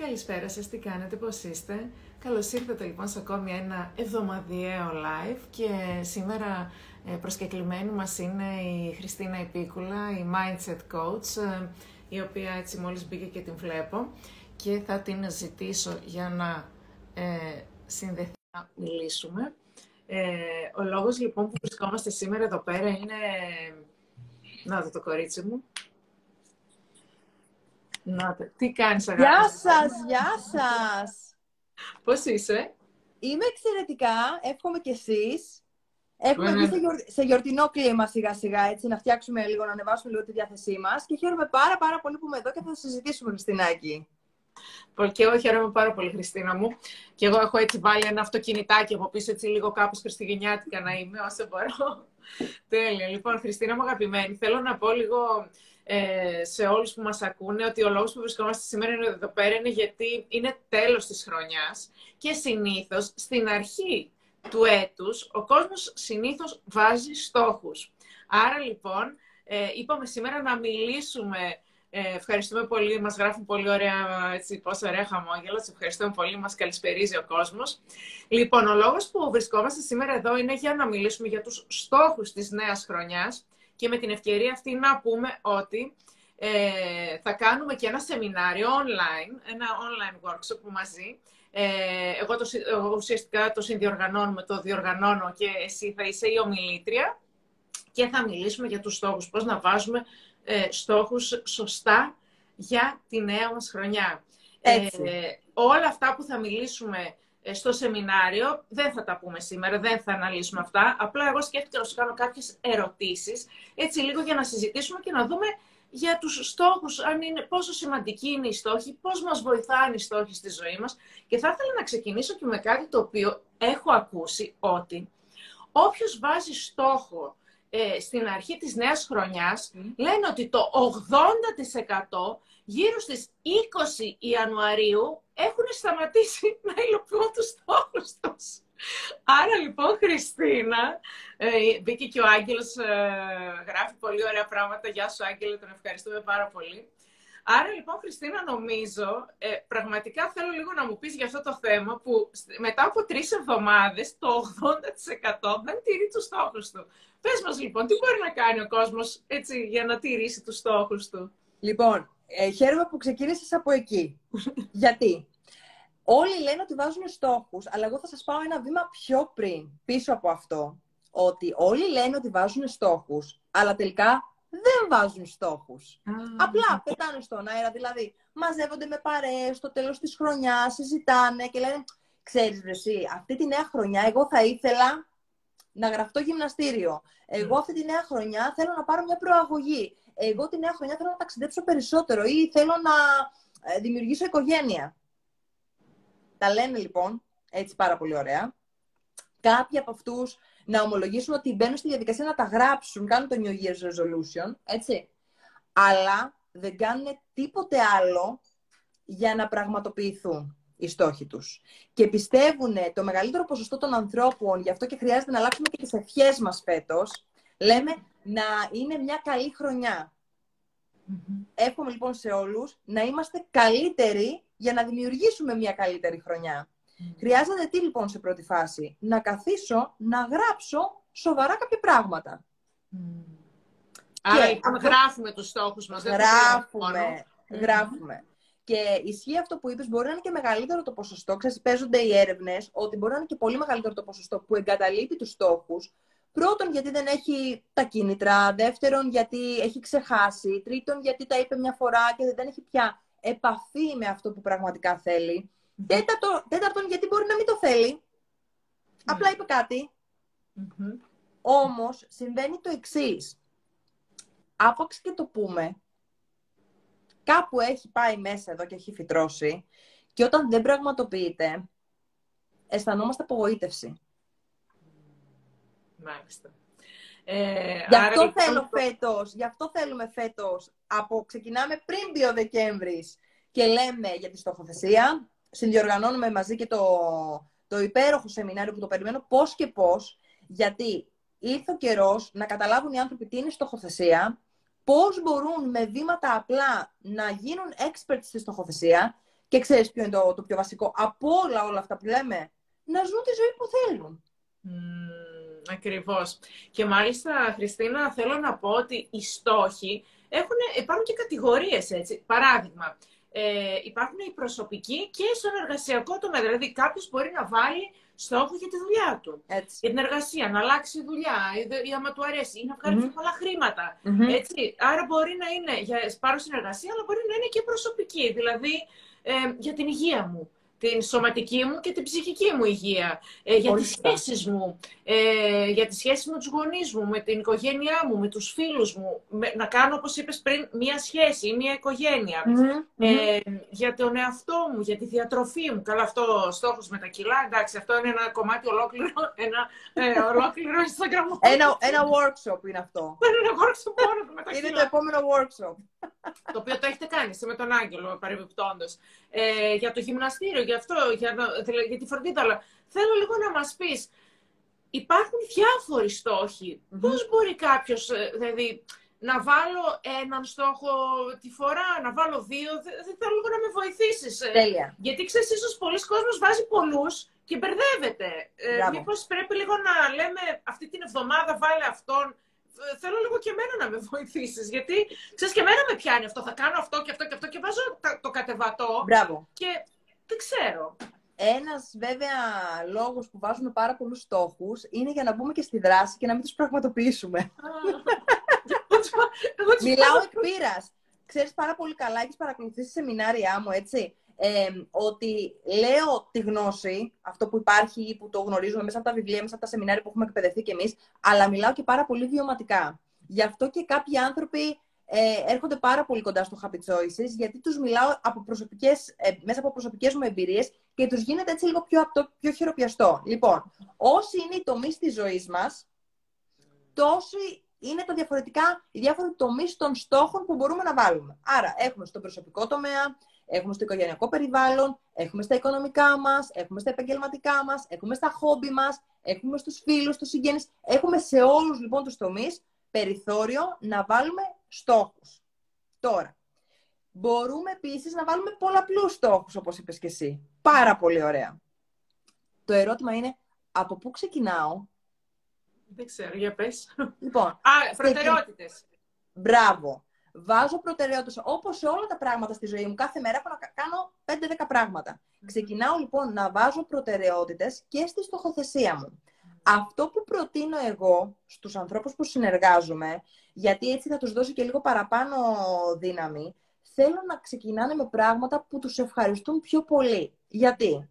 Καλησπέρα σας, τι κάνετε, πώς είστε; Καλώς ήρθατε λοιπόν σε ακόμη ένα εβδομαδιαίο live και σήμερα ε, προσκεκλημένη μας είναι η Χριστίνα Επίκουλα, η Mindset Coach, ε, η οποία έτσι μόλις μπήκε και την βλέπω και θα την ζητήσω για να ε, συνδεθεί να μιλήσουμε. Ε, ο λόγος λοιπόν που βρισκόμαστε σήμερα εδώ πέρα είναι... Να δω το κορίτσι μου. Να, τι κάνεις αγάπη. Γεια σας, γεια σας. Πώς είσαι; Είμαι εξαιρετικά, εύχομαι κι εσείς. Έχουμε Ναι, μπει ναι. σε, γιορ- σε γιορτινό κλίμα σιγά σιγά, έτσι, να φτιάξουμε λίγο, να ανεβάσουμε λίγο τη διάθεσή μας. Και χαίρομαι πάρα πάρα πολύ που είμαι εδώ και θα συζητήσουμε, Χριστινάκη. Πολύ- Και εγώ χαίρομαι πάρα πολύ, Χριστίνα μου. Και εγώ έχω έτσι βάλει ένα αυτοκινητάκι από πίσω, έτσι λίγο κάπως χριστουγεννιάτικα να είμαι, όσο μπορώ. Τέλεια. Λοιπόν, Χριστίνα μου αγαπημένη, θέλω να πω λίγο ε, σε όλους που μας ακούνε ότι ο λόγος που βρισκόμαστε σήμερα είναι εδώ πέρα είναι γιατί είναι τέλος της χρονιάς και συνήθως στην αρχή του έτους ο κόσμος συνήθως βάζει στόχους. Άρα λοιπόν ε, είπαμε σήμερα να μιλήσουμε ε, ευχαριστούμε πολύ, μας γράφουν πολύ ωραία, έτσι, πόσο ωραία χαμόγελα. Σε ευχαριστούμε πολύ, μας καλησπερίζει ο κόσμος. Λοιπόν, ο λόγος που βρισκόμαστε σήμερα εδώ είναι για να μιλήσουμε για τους στόχους της νέας χρονιάς και με την ευκαιρία αυτή να πούμε ότι ε, θα κάνουμε και ένα σεμινάριο online, ένα online workshop μαζί. Ε, εγώ, το, συ- εγώ ουσιαστικά το συνδιοργανώνουμε, το διοργανώνω και εσύ θα είσαι η ομιλήτρια και θα μιλήσουμε για τους στόχους, πώς να βάζουμε ε, στόχους σωστά για τη νέα μας χρονιά. Έτσι. Ε, όλα αυτά που θα μιλήσουμε ε, στο σεμινάριο δεν θα τα πούμε σήμερα, δεν θα αναλύσουμε αυτά. Απλά εγώ σκέφτηκα να σου κάνω κάποιες ερωτήσεις, έτσι λίγο για να συζητήσουμε και να δούμε για τους στόχους, αν είναι, πόσο σημαντικοί είναι οι στόχοι, πώς μας βοηθάνε οι στόχοι στη ζωή μας. Και θα ήθελα να ξεκινήσω και με κάτι το οποίο έχω ακούσει ότι όποιος βάζει στόχο ε, στην αρχή της νέας χρονιάς, λένε ότι το 80% γύρω στις 20 Ιανουαρίου έχουν σταματήσει να υλοποιούν τους στόχους τους. Άρα λοιπόν, Χριστίνα, ε, μπήκε και ο Άγγελος, ε, γράφει πολύ ωραία πράγματα. Γεια σου Άγγελε, τον ευχαριστούμε πάρα πολύ. Άρα λοιπόν, Χριστίνα, νομίζω, ε, πραγματικά θέλω λίγο να μου πεις για αυτό το θέμα που σ- μετά από τρεις εβδομάδες το 80% δεν τηρεί τους στόχους του. Πες μας λοιπόν, τι μπορεί να κάνει ο κόσμος έτσι, για να τηρήσει τους στόχους του; Λοιπόν, ε, χαίρομαι που ξεκίνησες από εκεί. Γιατί; Όλοι λένε ότι βάζουν στόχους, αλλά εγώ θα σας πάω ένα βήμα πιο πριν, πίσω από αυτό. Ότι όλοι λένε ότι βάζουν στόχους, αλλά τελικά δεν βάζουν στόχους. Απλά πετάνε στον αέρα, δηλαδή μαζεύονται με παρέες στο τέλος της χρονιάς, συζητάνε και λένε «Ξέρεις ρε εσύ, αυτή τη νέα χρονιά εγώ θα ήθελα να γραφτώ γυμναστήριο. Εγώ αυτή τη νέα χρονιά θέλω να πάρω μια προαγωγή. Εγώ τη νέα χρονιά θέλω να ταξιδέψω περισσότερο ή θέλω να ε, δημιουργήσω οικογένεια». Τα λένε λοιπόν, έτσι πάρα πολύ ωραία. Κάποιοι από αυτούς να ομολογήσουν ότι μπαίνουν στη διαδικασία να τα γράψουν, κάνουν το New Year's Resolution, έτσι. Αλλά δεν κάνουν τίποτε άλλο για να πραγματοποιηθούν οι στόχοι τους. Και πιστεύουν το μεγαλύτερο ποσοστό των ανθρώπων, γι' αυτό και χρειάζεται να αλλάξουμε και τις ευχές μας φέτος, λέμε να είναι μια καλή χρονιά. Εύχομαι λοιπόν σε όλους να είμαστε καλύτεροι για να δημιουργήσουμε μια καλύτερη χρονιά. Χρειάζεται τι λοιπόν σε πρώτη φάση; Να καθίσω να γράψω σοβαρά κάποια πράγματα. Άρα Και λοιπόν αυτό- γράφουμε τους στόχους μας. δεν το γράφουμε μόνο. Γράφουμε. Μμμ. Γράφουμε. Και ισχύει αυτό που είπες, μπορεί να είναι και μεγαλύτερο το ποσοστό. Ξέρεις, παίζονται οι έρευνες ότι μπορεί να είναι και πολύ μεγαλύτερο το ποσοστό που εγκαταλείπει τους στόχους. Πρώτον, γιατί δεν έχει τα κίνητρα. Δεύτερον, γιατί έχει ξεχάσει. Τρίτον, γιατί τα είπε μια φορά και δεν έχει πια επαφή με αυτό που πραγματικά θέλει. Τέταρτον, τέταρτον, γιατί μπορεί να μην το θέλει. Απλά είπε κάτι. Μμμ. Όμως συμβαίνει το εξής. Άπαξ και το πούμε, κάπου έχει πάει μέσα εδώ και έχει φυτρώσει και όταν δεν πραγματοποιείται, αισθανόμαστε απογοήτευση. Μάλιστα. Ε, Γι' άρα, αυτό λοιπόν, θέλω το- φέτος, γι' αυτό θέλουμε φέτος, από, ξεκινάμε πριν μπει ο Δεκέμβρης και λέμε για τη στοχοθεσία, συνδιοργανώνουμε μαζί και το, το υπέροχο σεμινάριο που το περιμένω πώς και πώς, γιατί ήρθε ο καιρός να καταλάβουν οι άνθρωποι τι είναι στοχοθεσία, πώς μπορούν με βήματα απλά να γίνουν experts στη στοχοθεσία Και ξέρεις ποιο είναι το, το πιο βασικό. Από όλα όλα αυτά που λέμε, να ζουν τη ζωή που θέλουν. Mm, ακριβώς. Και μάλιστα, Χριστίνα, θέλω να πω ότι οι στόχοι έχουν, υπάρχουν και κατηγορίες, έτσι. Παράδειγμα, ε, υπάρχουν οι προσωπικοί και στον εργασιακό τομέα. Δηλαδή, κάποιος μπορεί να βάλει στόχο για τη δουλειά του. Έτσι. Για την εργασία, να αλλάξει δουλειά, ή άμα του αρέσει, ή να βγάλει mm-hmm. πολλά χρήματα. Mm-hmm. Έτσι. Άρα μπορεί να είναι για πάρω στην εργασία, αλλά μπορεί να είναι και προσωπική. Δηλαδή, ε, για την υγεία μου την σωματική μου και την ψυχική μου υγεία, ε, για τις σχέσεις μου, ε, για τις σχέσεις με τους γονείς μου, με την οικογένειά μου, με τους φίλους μου, να κάνω, όπως είπες πριν, μία σχέση ή μία οικογένεια, ε, για τον εαυτό μου, για τη διατροφή μου. Καλά, αυτό ο στόχος με τα κιλά, εντάξει, αυτό είναι ένα κομμάτι ολόκληρο, ένα ε, ολόκληρο Instagram. ένα, ένα workshop είναι αυτό. Είναι ένα workshop μόνο με τα Είναι το επόμενο workshop. το οποίο το έχετε κάνει, με τον Άγγελο, παρεμπιπτόντως. Ε, για το γυμναστήριο, για αυτό, για, για τη φροντίδα. Αλλά θέλω λίγο να μας πεις, υπάρχουν διάφοροι στόχοι. Mm-hmm. Πώς μπορεί κάποιος, ε, δηλαδή, να βάλω έναν στόχο τη φορά, να βάλω δύο, δεν θέλω λίγο να με βοηθήσεις. Ε. Τέλεια. Γιατί ξέρεις, ίσως πολλοί κόσμος βάζει πολλούς και μπερδεύεται. Ε, μήπως πρέπει λίγο να λέμε αυτή την εβδομάδα βάλε αυτόν, θέλω λίγο και εμένα να με βοηθήσεις, γιατί ξέρεις και εμένα με πιάνει αυτό, θα κάνω αυτό και αυτό και αυτό και βάζω το κατεβατό. Μπράβο. Και δεν ξέρω. Ένας βέβαια λόγος που βάζουμε πάρα πολλούς στόχους είναι για να μπούμε και στη δράση και να μην τους πραγματοποιήσουμε. Μιλάω εκ πείρας. Ξέρεις πάρα πολύ καλά, έχεις παρακολουθήσει σεμινάρια μου, έτσι ότι λέω τη γνώση, αυτό που υπάρχει ή που το γνωρίζουμε μέσα από τα βιβλία, μέσα από τα σεμινάρια που έχουμε εκπαιδευτεί κι εμείς, αλλά μιλάω και πάρα πολύ βιωματικά. Γι' αυτό και κάποιοι άνθρωποι ε, έρχονται πάρα πολύ κοντά στο Happy Choices, γιατί τους μιλάω από προσωπικές, ε, μέσα από προσωπικές μου εμπειρίες και τους γίνεται έτσι λίγο πιο, απτό, πιο χειροπιαστό. Λοιπόν, όσοι είναι οι τομείς της ζωής μας, τόσοι είναι τα διαφορετικά, οι διάφοροι τομείς των στόχων που μπορούμε να βάλουμε. Άρα, έχουμε στο προσωπικό τομέα, Έχουμε στο οικογενειακό περιβάλλον, έχουμε στα οικονομικά μας, έχουμε στα επαγγελματικά μας, έχουμε στα χόμπι μας, έχουμε στους φίλους, στους συγγενείς. Έχουμε σε όλους λοιπόν τους τομείς περιθώριο να βάλουμε στόχους. Τώρα, μπορούμε επίσης να βάλουμε πολλαπλούς στόχους, όπως είπες και εσύ. Πάρα πολύ ωραία. Το ερώτημα είναι, από πού ξεκινάω; Δεν ξέρω, για πες. Λοιπόν, Α, προτεραιότητες. Μπράβο βάζω προτεραιότητες όπως σε όλα τα πράγματα στη ζωή μου. Κάθε μέρα έχω να κάνω 5-10 πράγματα. Ξεκινάω λοιπόν να βάζω προτεραιότητες και στη στοχοθεσία μου. Αυτό που προτείνω εγώ στους ανθρώπους που συνεργάζομαι, γιατί έτσι θα τους δώσει και λίγο παραπάνω δύναμη, θέλω να ξεκινάνε με πράγματα που τους ευχαριστούν πιο πολύ. Γιατί;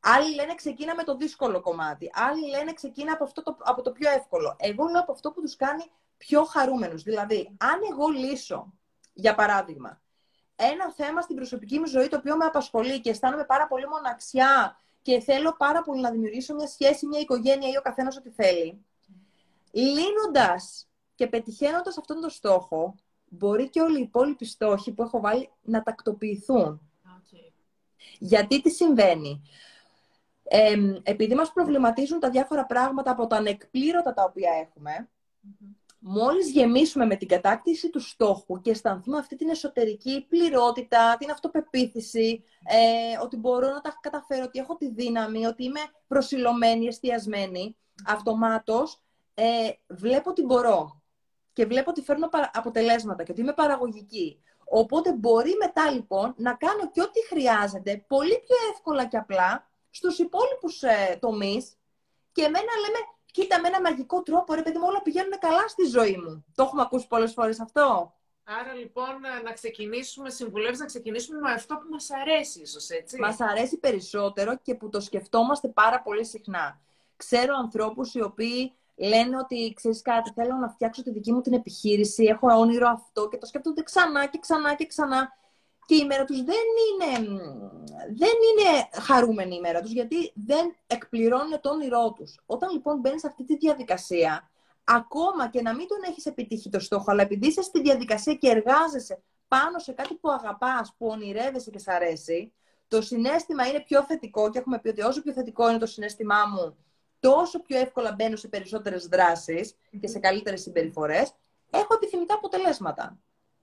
Άλλοι λένε ξεκίνα με το δύσκολο κομμάτι. Άλλοι λένε ξεκίνα από, αυτό το, από το πιο εύκολο. Εγώ λέω από αυτό που τους κάνει πιο χαρούμενους. Δηλαδή, αν εγώ λύσω, για παράδειγμα, ένα θέμα στην προσωπική μου ζωή το οποίο με απασχολεί και αισθάνομαι πάρα πολύ μοναξιά και θέλω πάρα πολύ να δημιουργήσω μια σχέση, μια οικογένεια ή ο καθένας ό,τι θέλει, λύνοντας και πετυχαίνοντας αυτόν τον στόχο, μπορεί και όλοι οι υπόλοιποι στόχοι που έχω βάλει να τακτοποιηθούν. Okay. Γιατί τι συμβαίνει; Ε, επειδή μας προβληματίζουν τα διάφορα πράγματα από τα ανεκπλήρωτα τα οποία έχουμε, Μόλις γεμίσουμε με την κατάκτηση του στόχου και αισθανθούμε αυτή την εσωτερική πληρότητα, την αυτοπεποίθηση, ε, ότι μπορώ να τα καταφέρω, ότι έχω τη δύναμη, ότι είμαι προσιλωμένη, εστιασμένη, αυτομάτως ε, βλέπω ότι μπορώ και βλέπω ότι φέρνω αποτελέσματα και ότι είμαι παραγωγική. Οπότε μπορεί μετά λοιπόν να κάνω και ό,τι χρειάζεται πολύ πιο εύκολα και απλά στους υπόλοιπους ε, τομείς και εμένα λέμε κοίτα με ένα μαγικό τρόπο, ρε παιδί μου, όλα πηγαίνουν καλά στη ζωή μου. Το έχουμε ακούσει πολλές φορές αυτό. Άρα λοιπόν να ξεκινήσουμε, συμβουλεύεις να ξεκινήσουμε με αυτό που μας αρέσει ίσως, έτσι. Μας αρέσει περισσότερο και που το σκεφτόμαστε πάρα πολύ συχνά. Ξέρω ανθρώπους οι οποίοι λένε ότι ξέρεις κάτι, θέλω να φτιάξω τη δική μου την επιχείρηση, έχω όνειρο αυτό και το σκέφτονται ξανά και ξανά και ξανά και η μέρα τους δεν είναι, δεν είναι χαρούμενη η μέρα τους, γιατί δεν εκπληρώνουν το όνειρό τους. Όταν λοιπόν μπαίνεις σε αυτή τη διαδικασία, ακόμα και να μην τον έχεις επιτύχει το στόχο, αλλά επειδή είσαι στη διαδικασία και εργάζεσαι πάνω σε κάτι που αγαπάς, που ονειρεύεσαι και σ' αρέσει, το συνέστημα είναι πιο θετικό και έχουμε πει ότι όσο πιο θετικό είναι το συνέστημά μου, τόσο πιο εύκολα μπαίνω σε περισσότερες δράσεις και σε καλύτερες συμπεριφορές, έχω επιθυμητά αποτελέσματα.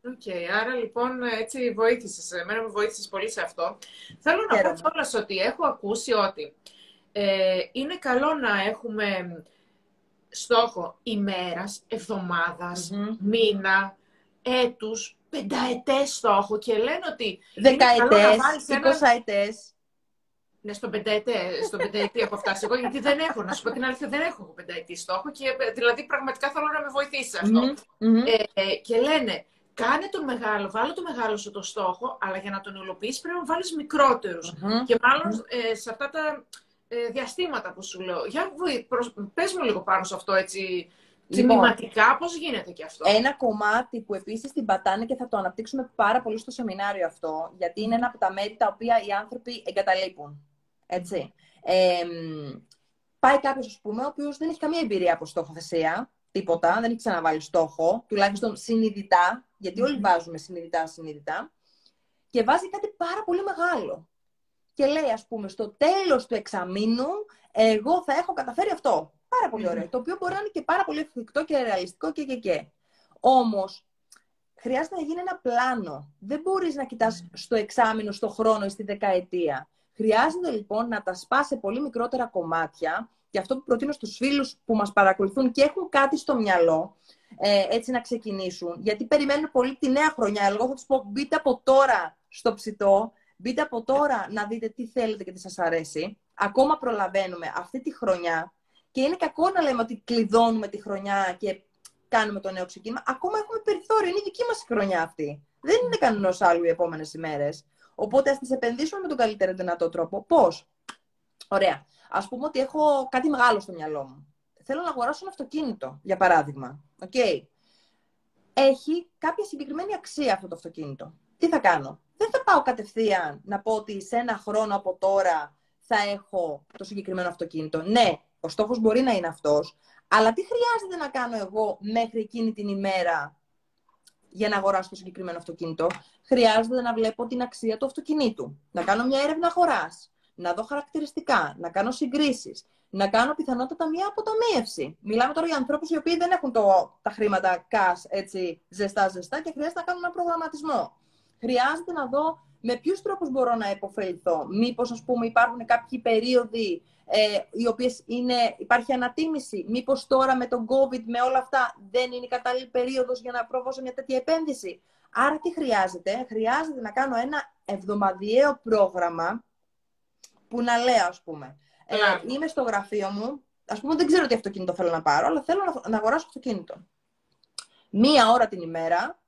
Ok, okay, άρα λοιπόν έτσι βοήθησες, εμένα με βοήθησες πολύ σε αυτό. Θέλω να πω κιόλας ότι έχω ακούσει ότι ε, είναι καλό να έχουμε στόχο ημέρας, μήνα, έτους, πενταετές στόχο και λένε ότι Δεκαετές, εικοσαετές. Ναι, στον πενταετέ, στον πενταετή έχω φτάσει εγώ, γιατί δεν έχω, να σου πω την αλήθεια, δεν έχω πενταετή στόχο και δηλαδή πραγματικά θέλω να με βοηθήσει αυτό. Ε, και λένε, κάνε τον μεγάλο, βάλω το μεγάλο σου το στόχο, αλλά για να τον υλοποιήσεις πρέπει να βάλεις μικρότερους. Και μάλλον ε, σε αυτά τα ε, διαστήματα που σου λέω. Για πες μου λίγο πάνω σε αυτό έτσι, Τμηματικά, λοιπόν, πώς γίνεται και αυτό; Ένα κομμάτι που επίσης την πατάνε και θα το αναπτύξουμε πάρα πολύ στο σεμινάριο αυτό, γιατί είναι ένα από τα μέρη τα οποία οι άνθρωποι εγκαταλείπουν. Έτσι. Ε, πάει κάποιος, ας πούμε, ο οποίος δεν έχει καμία εμπειρία από στόχοθεσία, τίποτα, δεν έχει ξαναβάλει στόχο, τουλάχιστον συνειδητά, γιατί όλοι βάζουμε συνειδητά, συνειδητά, και βάζει κάτι πάρα πολύ μεγάλο. Και λέει, ας πούμε, στο τέλος του εξαμήνου, εγώ θα έχω καταφέρει αυτό. Πάρα πολύ ωραίο. Το οποίο μπορεί να είναι και πάρα πολύ εφικτό και ρεαλιστικό και και και. Όμως, χρειάζεται να γίνει ένα πλάνο. Δεν μπορείς να κοιτάς στο εξάμεινο, στο χρόνο ή στη δεκαετία. Χρειάζεται λοιπόν να τα σπάσει σε πολύ μικρότερα κομμάτια και αυτό που προτείνω στους φίλους που μας παρακολουθούν και έχουν κάτι στο μυαλό, ε, έτσι να ξεκινήσουν, γιατί περιμένουν πολύ τη νέα χρονιά. Εγώ θα τους πω μπείτε από τώρα στο ψητό, μπείτε από τώρα να δείτε τι θέλετε και τι σας αρέσει. Ακόμα προλαβαίνουμε αυτή τη χρονιά και είναι κακό να λέμε ότι κλειδώνουμε τη χρονιά και κάνουμε το νέο ξεκίνημα. Ακόμα έχουμε περιθώριο, είναι η δική μας χρονιά αυτή. Δεν είναι κανένα άλλου οι επόμενες ημέρες. Οπότε ας τις επενδύσουμε με τον καλύτερο δυνατό τρόπο. Πώς; Ωραία. Ας πούμε ότι έχω κάτι μεγάλο στο μυαλό μου. Θέλω να αγοράσω ένα αυτοκίνητο, για παράδειγμα. Okay. Έχει κάποια συγκεκριμένη αξία αυτό το αυτοκίνητο. Τι θα κάνω; Δεν θα πάω κατευθείαν να πω ότι σε ένα χρόνο από τώρα θα έχω το συγκεκριμένο αυτοκίνητο. Ναι, ο στόχος μπορεί να είναι αυτός, αλλά τι χρειάζεται να κάνω εγώ μέχρι εκείνη την ημέρα για να αγοράσω το συγκεκριμένο αυτοκίνητο, χρειάζεται να βλέπω την αξία του αυτοκινήτου, να κάνω μια έρευνα αγοράς, να δω χαρακτηριστικά, να κάνω συγκρίσεις, να κάνω πιθανότατα μια αποταμίευση. Μιλάμε τώρα για ανθρώπους οι οποίοι δεν έχουν το, τα χρήματα cash έτσι ζεστά-ζεστά και χρειάζεται να κάνουν ένα προγραμματισμό. Χρειάζεται να δω με ποιους τρόπους μπορώ να υποφεληθώ. Μήπως, ας πούμε, υπάρχουν κάποιοι περίοδοι ε, οι οποίες είναι, υπάρχει ανατίμηση. Μήπως τώρα με τον COVID, με όλα αυτά, δεν είναι η κατάλληλη περίοδος για να προβώ σε μια τέτοια επένδυση. Άρα τι χρειάζεται; Χρειάζεται να κάνω ένα εβδομαδιαίο πρόγραμμα που να λέω, ας πούμε. Ε, είμαι στο γραφείο μου, ας πούμε δεν ξέρω τι αυτοκίνητο θέλω να πάρω, αλλά θέλω να, να αγοράσω αυτοκίνητο. Μία ώρα την ημέρα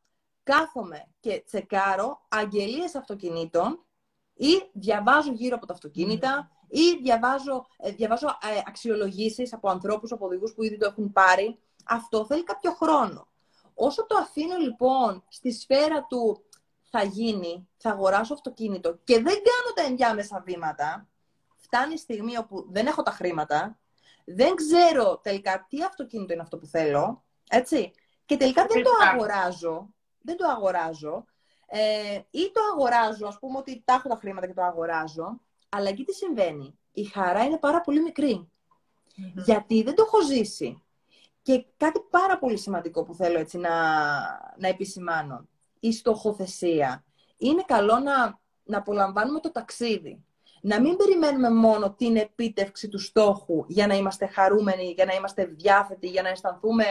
κάθομαι και τσεκάρω αγγελίες αυτοκινήτων ή διαβάζω γύρω από τα αυτοκίνητα, ή διαβάζω, ε, διαβάζω ε, αξιολογήσεις από ανθρώπους, από οδηγούς που ήδη το έχουν πάρει. Αυτό θέλει κάποιο χρόνο. Όσο το αφήνω λοιπόν στη σφαίρα του θα γίνει, θα αγοράσω αυτοκίνητο και δεν κάνω τα ενδιάμεσα βήματα, φτάνει η στιγμή όπου δεν έχω τα χρήματα, δεν ξέρω τελικά τι αυτοκίνητο είναι αυτό που θέλω, έτσι, και τελικά δεν το αγοράζω, δεν το αγοράζω, ε, ή το αγοράζω, ας πούμε ότι τα έχω τα χρήματα και το αγοράζω, αλλά εκεί τι συμβαίνει. Η χαρά είναι πάρα πολύ Γιατί δεν το έχω ζήσει. Και κάτι πάρα πολύ σημαντικό που θέλω έτσι να, να επισημάνω. Η στοχοθεσία. Είναι καλό να, να απολαμβάνουμε το ταξίδι. Να μην περιμένουμε μόνο την επίτευξη του στόχου για να είμαστε χαρούμενοι, για να είμαστε διάθετοι, για να αισθανθούμε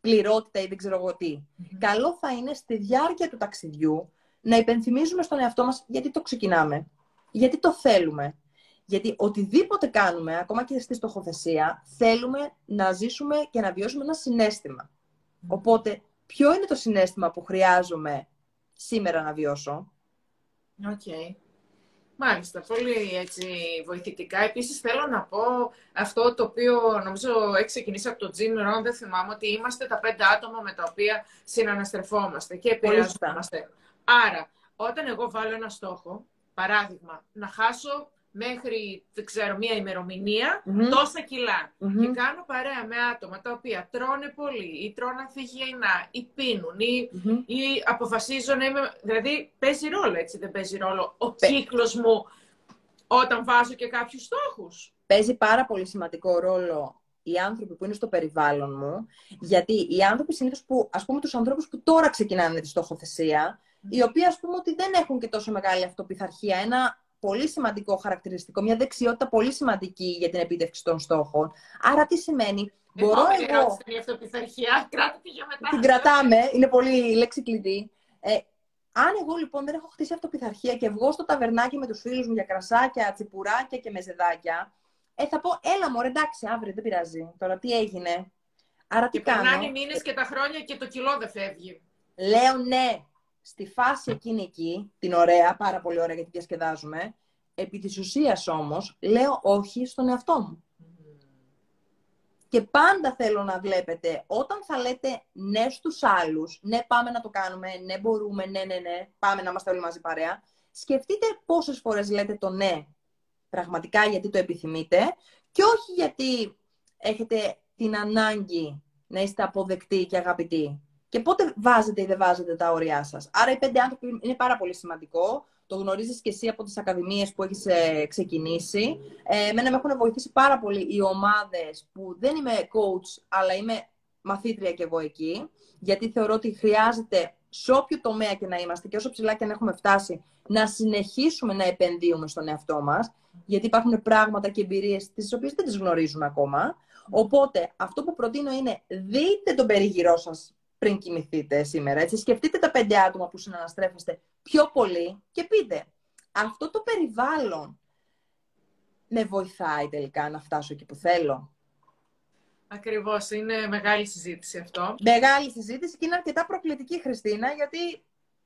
πληρότητα ή δεν ξέρω εγώ τι. Καλό θα είναι στη διάρκεια του ταξιδιού να υπενθυμίζουμε στον εαυτό μας γιατί το ξεκινάμε. Γιατί το θέλουμε. Γιατί οτιδήποτε κάνουμε, ακόμα και στη στοχοθεσία, θέλουμε να ζήσουμε και να βιώσουμε ένα συναίσθημα. Οπότε, ποιο είναι το συναίσθημα που χρειάζομαι σήμερα να βιώσω; Ok. Okay. Μάλιστα, πολύ έτσι βοηθητικά. Επίσης θέλω να πω αυτό το οποίο νομίζω έχει ξεκινήσει από το Jim Rohn, δεν θυμάμαι, ότι είμαστε τα πέντε άτομα με τα οποία συναναστρεφόμαστε και επηρεαζόμαστε. Άρα, όταν εγώ βάλω ένα στόχο, Παράδειγμα, να χάσω μέχρι, δεν ξέρω, μία τόσα Και κάνω παρέα με άτομα τα οποία τρώνε πολύ ή τρώνε ανθυγιεινά ή πίνουν ή, ή αποφασίζω να είμαι... Δηλαδή, παίζει ρόλο, έτσι, δεν παίζει ρόλο ο Παι... κύκλος μου όταν βάζω και κάποιους στόχους. Παίζει πάρα πολύ σημαντικό ρόλο οι άνθρωποι που είναι στο περιβάλλον μου, γιατί οι άνθρωποι συνήθως που, ας πούμε, τους ανθρώπους που τώρα ξεκινάνε τη στοχοθεσία, οι οποίοι ας πούμε ότι δεν έχουν και τόσο μεγάλη αυτοπιθαρχία, ένα πολύ σημαντικό χαρακτηριστικό, μια δεξιότητα πολύ σημαντική για την επίτευξη των στόχων. Άρα τι σημαίνει, Μπορώ εγώ... Την αυτοπιθαρχία, κράτη τη για μετά. Την κρατάμε, είναι πολύ λέξη κλειδί. Ε, αν εγώ λοιπόν δεν έχω χτίσει αυτοπιθαρχία και βγω στο ταβερνάκι με τους φίλους μου για κρασάκια, τσιπουράκια και μεζεδάκια, ε, θα πω, έλα μωρέ, εντάξει, αύριο δεν πειράζει. Τώρα τι έγινε; Άρα τι και κάνω; περνάνε οι μήνες και τα χρόνια και το κιλό δεν φεύγει. Λέω ναι. Στη φάση εκείνη εκεί, την ωραία, πάρα πολύ ωραία γιατί διασκεδάζουμε, επί της ουσίας όμως, λέω όχι στον εαυτό μου. Και πάντα θέλω να βλέπετε, όταν θα λέτε ναι στους άλλους, ναι πάμε να το κάνουμε, ναι μπορούμε, ναι, ναι, ναι, πάμε να είμαστε όλοι μαζί παρέα, σκεφτείτε πόσες φορές λέτε το ναι πραγματικά γιατί το επιθυμείτε και όχι γιατί έχετε την ανάγκη να είστε αποδεκτοί και αγαπητοί. Και πότε βάζετε ή δεν βάζετε τα όρια σας. Άρα οι πέντε άνθρωποι είναι πάρα πολύ σημαντικό. Το γνωρίζεις και εσύ από τις ακαδημίες που έχεις ε, ξεκινήσει. Ε, εμένα με έχουν βοηθήσει πάρα πολύ οι ομάδες που δεν είμαι coach, αλλά είμαι μαθήτρια και εγώ εκεί. Γιατί θεωρώ ότι χρειάζεται σε όποιο τομέα και να είμαστε και όσο ψηλά και αν έχουμε φτάσει, να συνεχίσουμε να επενδύουμε στον εαυτό μας, γιατί υπάρχουν πράγματα και εμπειρίες τις οποίες δεν τις γνωρίζουμε ακόμα. Οπότε, αυτό που προτείνω είναι δείτε τον περιγυρό σας πριν κοιμηθείτε σήμερα. Έτσι. Σκεφτείτε τα πέντε άτομα που συναναστρέφεστε πιο πολύ και πείτε, αυτό το περιβάλλον με βοηθάει τελικά να φτάσω εκεί που θέλω. Ακριβώς, είναι μεγάλη συζήτηση αυτό. Μεγάλη συζήτηση και είναι αρκετά προκλητική, Χριστίνα, γιατί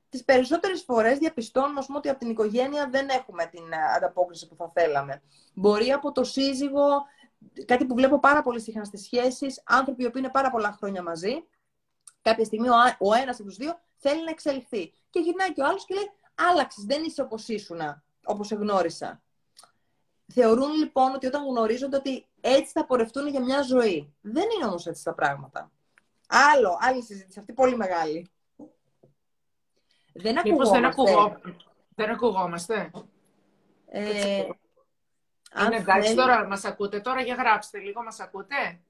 τις περισσότερες φορές διαπιστώνουμε ότι από την οικογένεια δεν έχουμε την ε, ανταπόκριση που θα θέλαμε. Μπορεί από το σύζυγο, κάτι που βλέπω πάρα πολύ συχνά στις σχέσεις, άνθρωποι που είναι πάρα πολλά χρόνια μαζί, κάποια στιγμή ο, ο ένας από τους δύο θέλει να εξελιχθεί. Και γυρνάει και ο άλλος και λέει, άλλαξες, δεν είσαι όπως ήσουνα, όπως σε γνώρισα. Θεωρούν λοιπόν ότι όταν γνωρίζονται ότι έτσι θα πορευτούν για μια ζωή. Δεν είναι όμως έτσι τα πράγματα. Άλλο, άλλη συζήτηση, αυτή πολύ μεγάλη. Δεν ακουγόμαστε. δεν, ακουγώ... δεν ακουγόμαστε. Ε, είναι εντάξει τώρα, μας ακούτε τώρα, για γράψτε λίγο, μας ακούτε;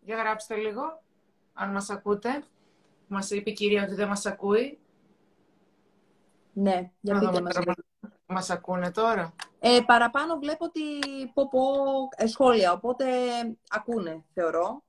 Για γράψτε λίγο, αν μας ακούτε. Μας είπε η κυρία ότι δεν μας ακούει. Ναι, για πείτε μας. Μας ακούνε τώρα. Ε, παραπάνω βλέπω ότι πω, πω ε, σχόλια, οπότε ακούνε, θεωρώ.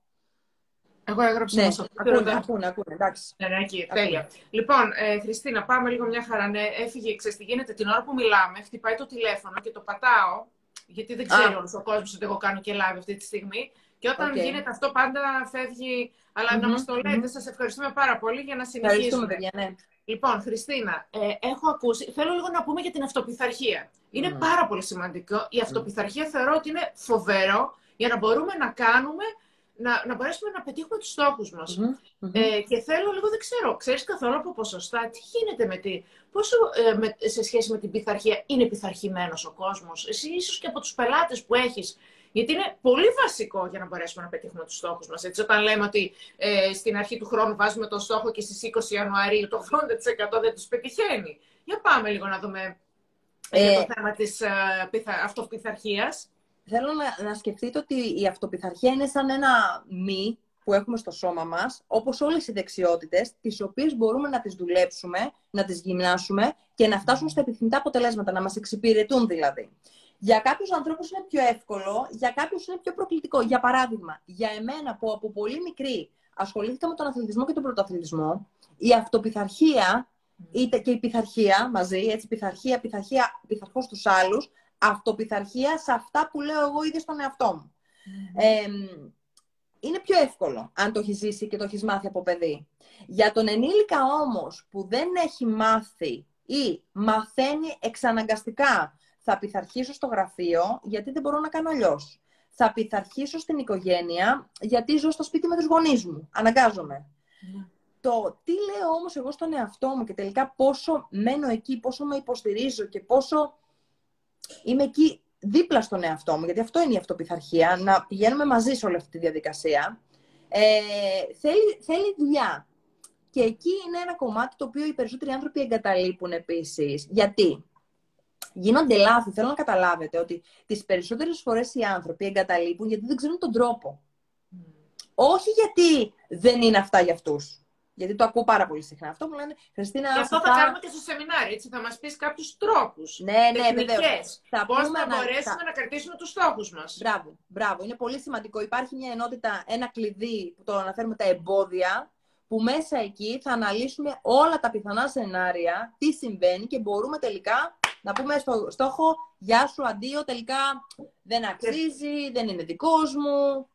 Εγώ έγραψα ναι, ακούνε, ακούνε, ακούνε, εντάξει. Ναι, ναι, εκεί, τέλεια. Λοιπόν, ε, Χριστίνα, πάμε λίγο μια χαρά. Ναι, έφυγε, ξέρεις τι γίνεται, την ώρα που μιλάμε, χτυπάει το τηλέφωνο και το πατάω, γιατί δεν ξέρει όλος ο κόσμος ότι εγώ κάνω και live αυτή τη στιγμή. Και όταν okay. γίνεται αυτό, πάντα φεύγει. Αλλά mm-hmm, να μας το λέτε, mm-hmm. σας ευχαριστούμε πάρα πολύ για να συνεχίσουμε. Παιδιά, ναι. Λοιπόν, Χριστίνα, ε, έχω ακούσει. Θέλω λίγο να πούμε για την αυτοπιθαρχία. Είναι mm. πάρα πολύ σημαντικό. Η αυτοπιθαρχία θεωρώ ότι είναι φοβερό για να μπορούμε να κάνουμε να, να μπορέσουμε να πετύχουμε τους στόχους μας. Mm-hmm, Ε, και θέλω λίγο, δεν ξέρω, ξέρεις καθόλου από ποσοστά, τι γίνεται με τη, πόσο ε, με, σε σχέση με την πειθαρχία είναι πειθαρχημένος ο κόσμος; Εσύ ίσως και από τους πελάτες που έχεις, γιατί είναι πολύ βασικό για να μπορέσουμε να πετύχουμε τους στόχους μας. Έτσι, όταν λέμε ότι ε, στην αρχή του χρόνου βάζουμε τον στόχο και στις 20 Ιανουαρίου το 80% δεν τους πετυχαίνει. Για πάμε λίγο να δούμε ε, το θέμα της ε, αυτοπιθαρχίας θέλω να, να σκεφτείτε ότι η αυτοπιθαρχία είναι σαν ένα μη που έχουμε στο σώμα μας, όπως όλες οι δεξιότητες, τις οποίες μπορούμε να τις δουλέψουμε, να τις γυμνάσουμε και να φτάσουμε στα επιθυμητά αποτελέσματα, να μας εξυπηρετούν δηλαδή. Για κάποιους ανθρώπους είναι πιο εύκολο, για κάποιους είναι πιο προκλητικό. Για παράδειγμα, για εμένα που από πολύ μικρή ασχολήθηκα με τον αθλητισμό και τον πρωτοαθλητισμό, η αυτοπιθαρχία και η πειθαρχία μαζί, έτσι, πειθαρχία, πειθαρχία, πειθαρχώ στους άλλους, αυτοπιθαρχία σε αυτά που λέω εγώ ήδη στον εαυτό μου. είναι πιο εύκολο αν το έχεις ζήσει και το έχεις μάθει από παιδί. Για τον ενήλικα όμως που δεν έχει μάθει ή μαθαίνει εξαναγκαστικά θα πειθαρχήσω στο γραφείο γιατί δεν μπορώ να κάνω αλλιώς. Θα πειθαρχήσω στην οικογένεια γιατί ζω στο σπίτι με τους γονείς μου. Αναγκάζομαι. Ναι. Το τι λέω όμως εγώ στον εαυτό μου και τελικά πόσο μένω εκεί, πόσο με υποστηρίζω και πόσο είμαι εκεί δίπλα στον εαυτό μου, γιατί αυτό είναι η αυτοπιθαρχία, να πηγαίνουμε μαζί σε όλη αυτή τη διαδικασία. Ε, θέλει, θέλει δουλειά. Και εκεί είναι ένα κομμάτι το οποίο οι περισσότεροι άνθρωποι εγκαταλείπουν επίσης. Γιατί; Γίνονται λάθη. Θέλω να καταλάβετε ότι τις περισσότερες φορές οι άνθρωποι εγκαταλείπουν γιατί δεν ξέρουν τον τρόπο. Όχι γιατί δεν είναι αυτά για αυτούς. Γιατί το ακούω πάρα πολύ συχνά. Αυτό μου λένε Χριστίνα. Και αυτό θα, κάνουμε και στο σεμινάριο. Έτσι, θα μας πεις κάποιους τρόπους. Ναι, ναι, βεβαίως. Πώς θα, θα μπορέσουμε να... να κρατήσουμε τους στόχους μας. Μπράβο, μπράβο. Είναι πολύ σημαντικό. Υπάρχει μια ενότητα, ένα κλειδί που το αναφέρουμε τα εμπόδια, που μέσα εκεί θα αναλύσουμε όλα τα πιθανά σενάρια, τι συμβαίνει και μπορούμε τελικά να πούμε στο στόχο «Γεια σου, αντίο, τελικά δεν αξίζει, δεν είναι δικός μου».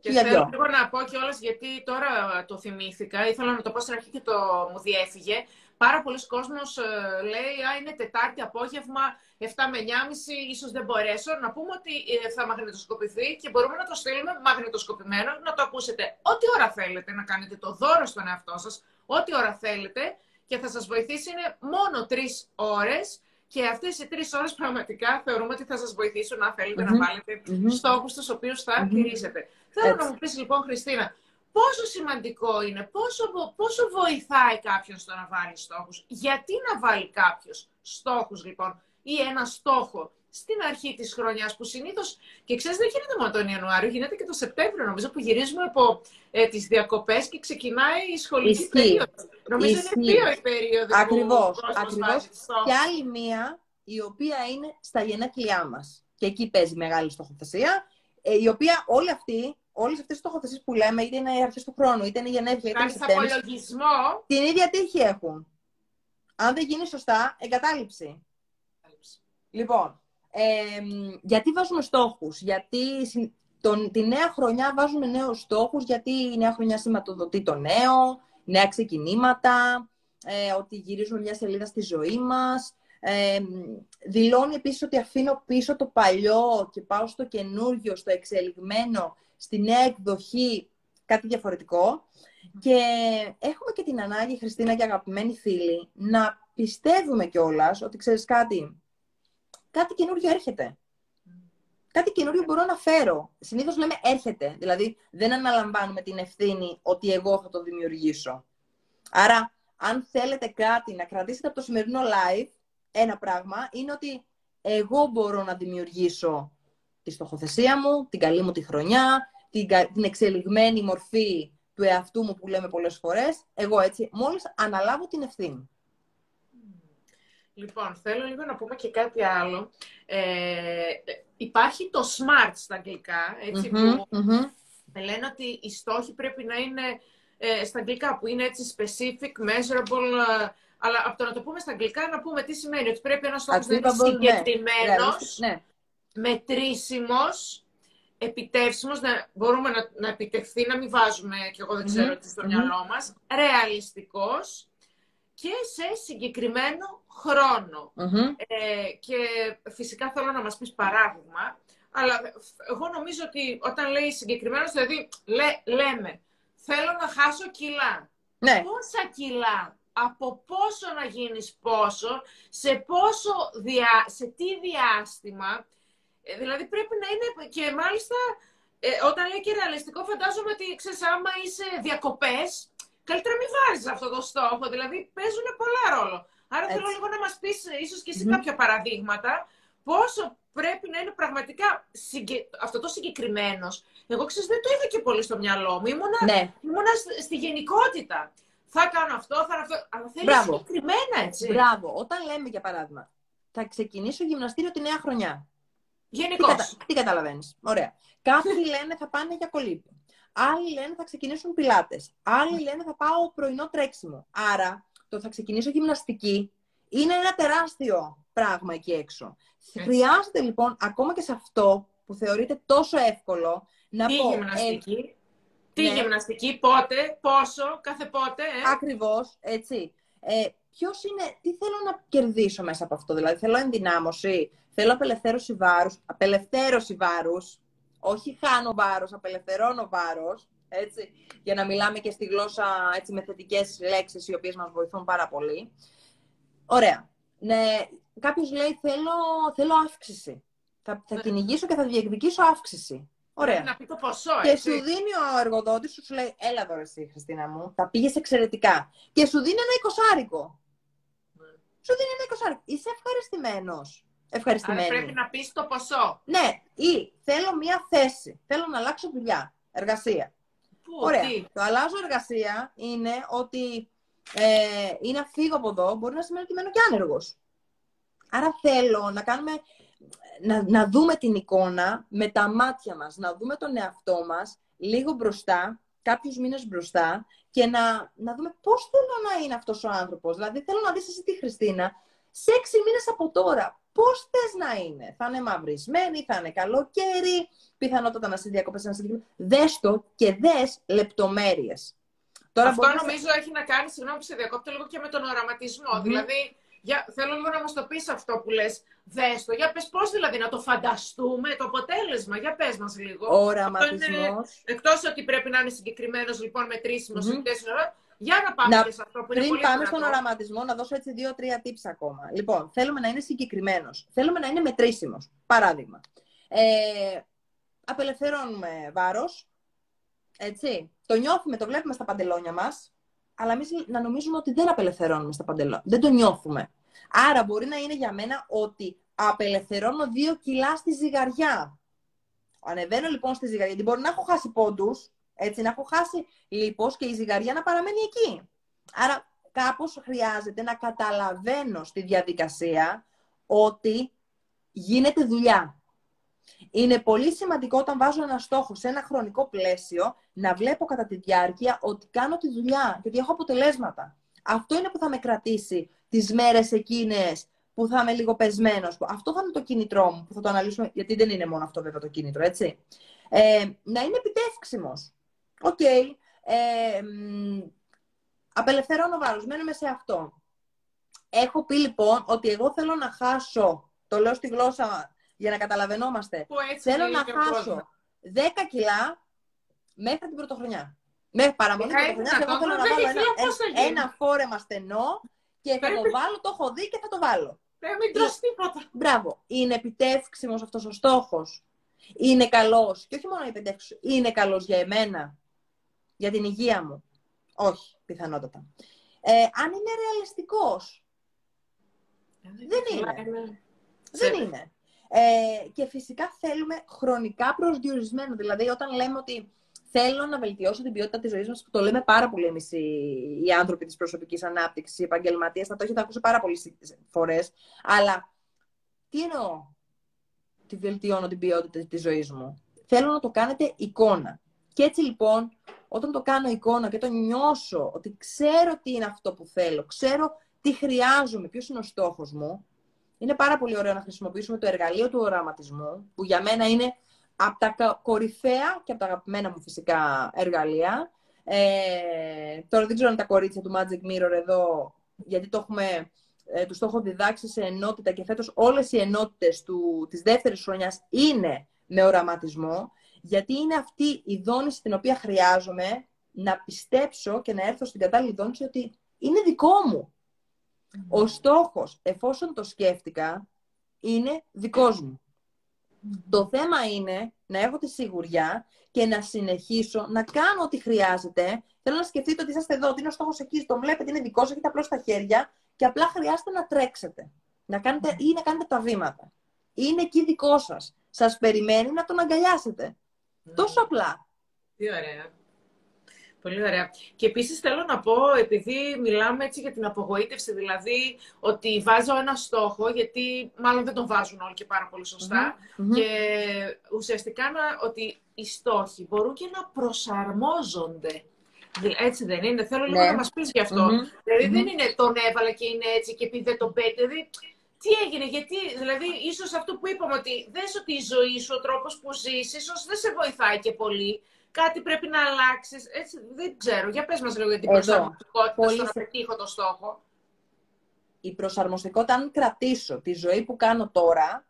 Και θέλω λίγο να πω κιόλας γιατί τώρα το θυμήθηκα, ήθελα να το πω στην αρχή και το μου διέφυγε. Πάρα πολλοί κόσμος ε, λέει, α, είναι Τετάρτη απόγευμα, 7 με 9.30, ίσως δεν μπορέσω. Να πούμε ότι ε, θα μαγνητοσκοπηθεί και μπορούμε να το στείλουμε μαγνητοσκοπημένο, να το ακούσετε ό,τι ώρα θέλετε, να κάνετε το δώρο στον εαυτό σας, ό,τι ώρα θέλετε και θα σας βοηθήσει. Είναι μόνο τρεις ώρες και αυτές οι τρεις ώρες πραγματικά θεωρούμε ότι θα σας βοηθήσουν να θέλετε να βάλετε mm-hmm. στόχους τους οποίους θα mm τηρήσετε. Θέλω να μου πεις λοιπόν, Χριστίνα, πόσο σημαντικό είναι, πόσο, πόσο βοηθάει κάποιον στο να βάλει στόχους; Γιατί να βάλει κάποιος στόχους λοιπόν ή ένα στόχο στην αρχή της χρονιάς που συνήθως. Και ξέρεις, δεν γίνεται μόνο τον Ιανουάριο, γίνεται και τον Σεπτέμβριο, νομίζω, που γυρίζουμε από ε, τις διακοπές και ξεκινάει η σχολική περίοδος. Νομίζω Ισχύ. είναι δύο οι περίοδοι Ακριβώς. Και άλλη μία, η οποία είναι στα γενέθλιά μας. Και εκεί παίζει μεγάλη στοχοθεσία, ε, η οποία όλη αυτή όλες αυτές τι στοχοθεσίες που λέμε, είτε είναι οι αρχές του χρόνου, είτε είναι η γενέθλια, είτε είναι απολογισμό. Την ίδια τύχη έχουν. Αν δεν γίνει σωστά, εγκατάλειψη. Λοιπόν, γιατί βάζουμε στόχους, γιατί τον, τη νέα χρονιά βάζουμε νέους στόχους, γιατί η νέα χρονιά σηματοδοτεί το νέο, νέα ξεκινήματα, ε, ότι γυρίζουμε μια σελίδα στη ζωή μας. Ε, δηλώνει επίσης ότι αφήνω πίσω το παλιό και πάω στο καινούργιο, στο εξελιγμένο, στη νέα εκδοχή, κάτι διαφορετικό. Και έχουμε και την ανάγκη, Χριστίνα και αγαπημένοι φίλοι, να πιστεύουμε κιόλας ότι ξέρεις κάτι, κάτι καινούριο έρχεται. Κάτι καινούριο μπορώ να φέρω. Συνήθως λέμε έρχεται. Δηλαδή δεν αναλαμβάνουμε την ευθύνη ότι εγώ θα το δημιουργήσω. Άρα, αν θέλετε κάτι να κρατήσετε από το σημερινό live, ένα πράγμα είναι ότι εγώ μπορώ να δημιουργήσω τη στοχοθεσία μου, την καλή μου τη χρονιά, την, την εξελιγμένη μορφή του εαυτού μου που λέμε πολλές φορές. Εγώ έτσι, μόλις αναλάβω την ευθύνη. Λοιπόν, θέλω λίγο να πούμε και κάτι άλλο. Ε, υπάρχει το SMART στα αγγλικά, έτσι, που λένε ότι οι στόχοι πρέπει να είναι ε, στα αγγλικά, που είναι έτσι specific, measurable, ε, αλλά από το να το πούμε στα αγγλικά, να πούμε τι σημαίνει, ότι πρέπει ένας στόχος να είναι ναι. συγκεκριμένος, ναι. μετρήσιμος, επιτεύσιμος, να μπορούμε να, να επιτευχθεί, να μην βάζουμε, και εγώ δεν ξέρω τι στο μυαλό μας, ρεαλιστικός, και σε συγκεκριμένο Ε, και φυσικά θέλω να μας πεις παράδειγμα, αλλά εγώ νομίζω ότι όταν λέει συγκεκριμένος, δηλαδή λέμε, θέλω να χάσω κιλά. Ναι. Πόσα κιλά, από πόσο να γίνεις πόσο, σε, πόσο διά, σε τι διάστημα, ε, δηλαδή πρέπει να είναι και μάλιστα ε, όταν λέει και ρεαλιστικό φαντάζομαι ότι ξέρεις άμα είσαι διακοπές καλύτερα μην βάζεις αυτό το στόχο. Δηλαδή παίζουν πολλά ρόλο. Άρα θέλω λίγο να μας πεις, ίσως και εσύ κάποια παραδείγματα, πόσο πρέπει να είναι πραγματικά συγκε... αυτό το συγκεκριμένος. Εγώ ξέρω, δεν το είδα και πολύ στο μυαλό μου. Ήμουνα, ναι. ήμουνα στη γενικότητα. Θα κάνω αυτό, θα κάνω αυτό. Αλλά θέλεις Μπράβο. συγκεκριμένα, έτσι. Μπράβο. Όταν λέμε, για παράδειγμα, θα ξεκινήσω γυμναστήριο τη νέα χρονιά. Γενικώς. Τι, κατα... τι καταλαβαίνεις. Ωραία. Κάποιοι λένε θα πάνε για κολύμπη. Άλλοι λένε θα ξεκινήσουν πιλάτες. Άλλοι λένε θα πάω πρωινό τρέξιμο. Άρα το θα ξεκινήσω γυμναστική είναι ένα τεράστιο πράγμα εκεί έξω. Χρειάζεται λοιπόν ακόμα και σε αυτό που θεωρείται τόσο εύκολο να Τι πω... Γυμναστική; Τι ναι. γυμναστική, πότε, πόσο, κάθε πότε. Ε; Ακριβώς, έτσι. Ε, ποιος είναι, τι θέλω να κερδίσω μέσα από αυτό, δηλαδή θέλω ενδυνάμωση, θέλω απελευθέρωση βάρους, απελευθέρωση βάρους, όχι χάνω βάρος, απελευθερώνω βάρος, έτσι, για να μιλάμε και στη γλώσσα έτσι, με θετικές λέξεις οι οποίες μας βοηθούν πάρα πολύ. Ωραία. Ναι, κάποιος λέει θέλω, θέλω αύξηση. Θα, θα ναι. κυνηγήσω και θα διεκδικήσω αύξηση. Ωραία. Να πει το ποσό, έτσι. Και σου δίνει ο εργοδότης σου, σου λέει, έλα εδώ εσύ Χριστίνα μου, τα πήγες εξαιρετικά. Και σου δίνει ένα εικοσάρικο. Ναι. Σου δίνει ένα εικοσάρικο. Είσαι ευχαριστημένος ευχαριστημένη. Άρα πρέπει να πεις το ποσό. Ναι, ή θέλω μία θέση. Θέλω να αλλάξω δουλειά, εργασία. Πού, Ωραία. τι; Το αλλάζω εργασία είναι ότι ε, ή να φύγω από εδώ, μπορεί να σημαίνει ότι μένω και άνεργος. Άρα θέλω να κάνουμε, να, να δούμε την εικόνα με τα μάτια μας, να δούμε τον εαυτό μας λίγο μπροστά, κάποιους μήνες μπροστά και να, να δούμε πώς θέλω να είναι αυτός ο άνθρωπος. Δηλαδή θέλω να δεις εσύ τη Χριστίνα σε έξι μήνες από τώρα. Πώς θες να είναι; Θα είναι μαυρισμένη, θα είναι καλοκαίρι, πιθανότατα να σε διακοπές ένα συγκεκριμένο. Δες το και δες λεπτομέρειες. Τώρα Αυτό μπορείς να- νομίζω έχει να κάνει, συγγνώμη που σε διακόπτω λίγο και με τον οραματισμό. Μμμ. Δηλαδή, για, θέλω λίγο να μας το πεις αυτό που λες. Δες το. Για πες πώς δηλαδή να το φανταστούμε, το αποτέλεσμα; Για πες μας λίγο. Ο οραματισμός. Εκτός ότι πρέπει να είναι συγκεκριμένος, λοιπόν, μετρήσιμος, Μμμ. Mm Για να πάμε Να- και σε αυτό που είναι Πριν πολύ πάμε δυνατό. στον οραματισμό, να δώσω έτσι δύο-τρία tips ακόμα. Λοιπόν, θέλουμε να είναι συγκεκριμένος. Θέλουμε να είναι μετρήσιμος. Παράδειγμα. Ε, απελευθερώνουμε βάρος. Έτσι. Το νιώθουμε, το βλέπουμε στα παντελόνια μας. Αλλά εμείς να νομίζουμε ότι δεν απελευθερώνουμε στα παντελόνια. Δεν το νιώθουμε. Άρα μπορεί να είναι για μένα ότι απελευθερώνω δύο κιλά στη ζυγαριά. Ανεβαίνω λοιπόν στη ζυγαριά, γιατί μπορεί να έχω χάσει πόντους, έτσι, να έχω χάσει λίπος και η ζυγαριά να παραμένει εκεί. Άρα κάπως χρειάζεται να καταλαβαίνω στη διαδικασία ότι γίνεται δουλειά. Είναι πολύ σημαντικό όταν βάζω ένα στόχο σε ένα χρονικό πλαίσιο να βλέπω κατά τη διάρκεια ότι κάνω τη δουλειά και ότι έχω αποτελέσματα. Αυτό είναι που θα με κρατήσει τις μέρες εκείνες που θα είμαι λίγο πεσμένος. Αυτό θα είναι το κίνητρό μου που θα το αναλύσουμε, γιατί δεν είναι μόνο αυτό βέβαια το κίνητρο, έτσι. Ε, να είναι επιτεύξιμος. Οκ. Ε, μ, απελευθερώνω βάρος. Μένουμε σε αυτό. Έχω πει λοιπόν ότι εγώ θέλω να χάσω, το λέω στη γλώσσα για να καταλαβαίνόμαστε, Που έτσι θέλω λέει να και ο κόσμος. χάσω 10 κιλά μέχρι την πρωτοχρονιά. Μέχρι παραμονή Ε, πρωτοχρονιά και εγώ δυνατόν, θέλω να δεν βάλω έχει ένα, πώς θα γίνει. ένα φόρεμα στενό και θα το Πρέπει- βάλω, το έχω δει και θα το βάλω. Ε, μην τρως τίποτα. Μπράβο. Είναι επιτεύξιμος αυτός ο στόχος. Είναι καλός. Και όχι μόνο επιτεύξιμος. Είναι καλός για εμένα. Για την υγεία μου. Όχι, πιθανότατα. Ε, αν είναι ρεαλιστικός. Δεν είναι. Δεν είναι. Ε, και φυσικά θέλουμε χρονικά προσδιορισμένο. Δηλαδή, όταν λέμε ότι θέλω να βελτιώσω την ποιότητα της ζωής μας, που το λέμε πάρα πολύ εμείς οι, οι άνθρωποι της προσωπικής ανάπτυξης, οι επαγγελματίες, θα το έχετε ακούσει πάρα πολλές φορές. Αλλά τι εννοώ, τη βελτιώνω την ποιότητα της ζωής μου. Θέλω να το κάνετε εικόνα. Και έτσι λοιπόν, όταν το κάνω εικόνα και το νιώσω ότι ξέρω τι είναι αυτό που θέλω, ξέρω τι χρειάζομαι, ποιος είναι ο στόχος μου, είναι πάρα πολύ ωραίο να χρησιμοποιήσουμε το εργαλείο του οραματισμού, που για μένα είναι από τα κα- κορυφαία και από τα αγαπημένα μου φυσικά εργαλεία. Ε, τώρα δεν ξέρω αν τα κορίτσια του Magic Mirror εδώ, γιατί το έχουμε, ε, τους το έχω διδάξει σε ενότητα και φέτος όλες οι ενότητες του, της δεύτερης χρονιάς είναι με οραματισμό, γιατί είναι αυτή η δόνηση την οποία χρειάζομαι να πιστέψω και να έρθω στην κατάλληλη δόνηση ότι είναι δικό μου. Ο στόχος, εφόσον το σκέφτηκα, είναι δικός μου. Το θέμα είναι να έχω τη σιγουριά και να συνεχίσω να κάνω ό,τι χρειάζεται. Θέλω να σκεφτείτε ότι είσαστε εδώ, ότι είναι ο στόχος εκεί, τον βλέπετε, είναι δικός σας, έχετε απλώς τα χέρια και απλά χρειάζεται να τρέξετε. Να κάνετε, ή να κάνετε τα βήματα. Είναι εκεί δικό σας. Σας περιμένει να τον αγκαλιάσετε. Τόσο απλά. Τι ωραία. Πολύ ωραία. Και επίσης θέλω να πω, επειδή μιλάμε έτσι για την απογοήτευση, δηλαδή ότι βάζω ένα στόχο, γιατί μάλλον δεν τον βάζουν όλοι και πάρα πολύ σωστά, Μμμ. και ουσιαστικά να, ότι οι στόχοι μπορούν και να προσαρμόζονται. Δηλα- Έτσι δεν είναι. Θέλω λίγο Ναι. να μας πεις γι' αυτό. Μμμ. Δηλαδή Μμμ. δεν είναι τον έβαλα και είναι έτσι και επειδή δεν τον πέτει. Δηλαδή, τι έγινε, γιατί, δηλαδή, ίσως αυτό που είπαμε ότι δες ότι η ζωή σου, ο τρόπος που ζεις, ίσως δεν σε βοηθάει και πολύ. Κάτι πρέπει να αλλάξεις. Έτσι, δεν ξέρω. Για πες μας λίγο για την Εδώ. προσαρμοστικότητα Πολύ στο να σε- πετύχω το στόχο. η προσαρμοστικότητα, αν κρατήσω τη ζωή που κάνω τώρα,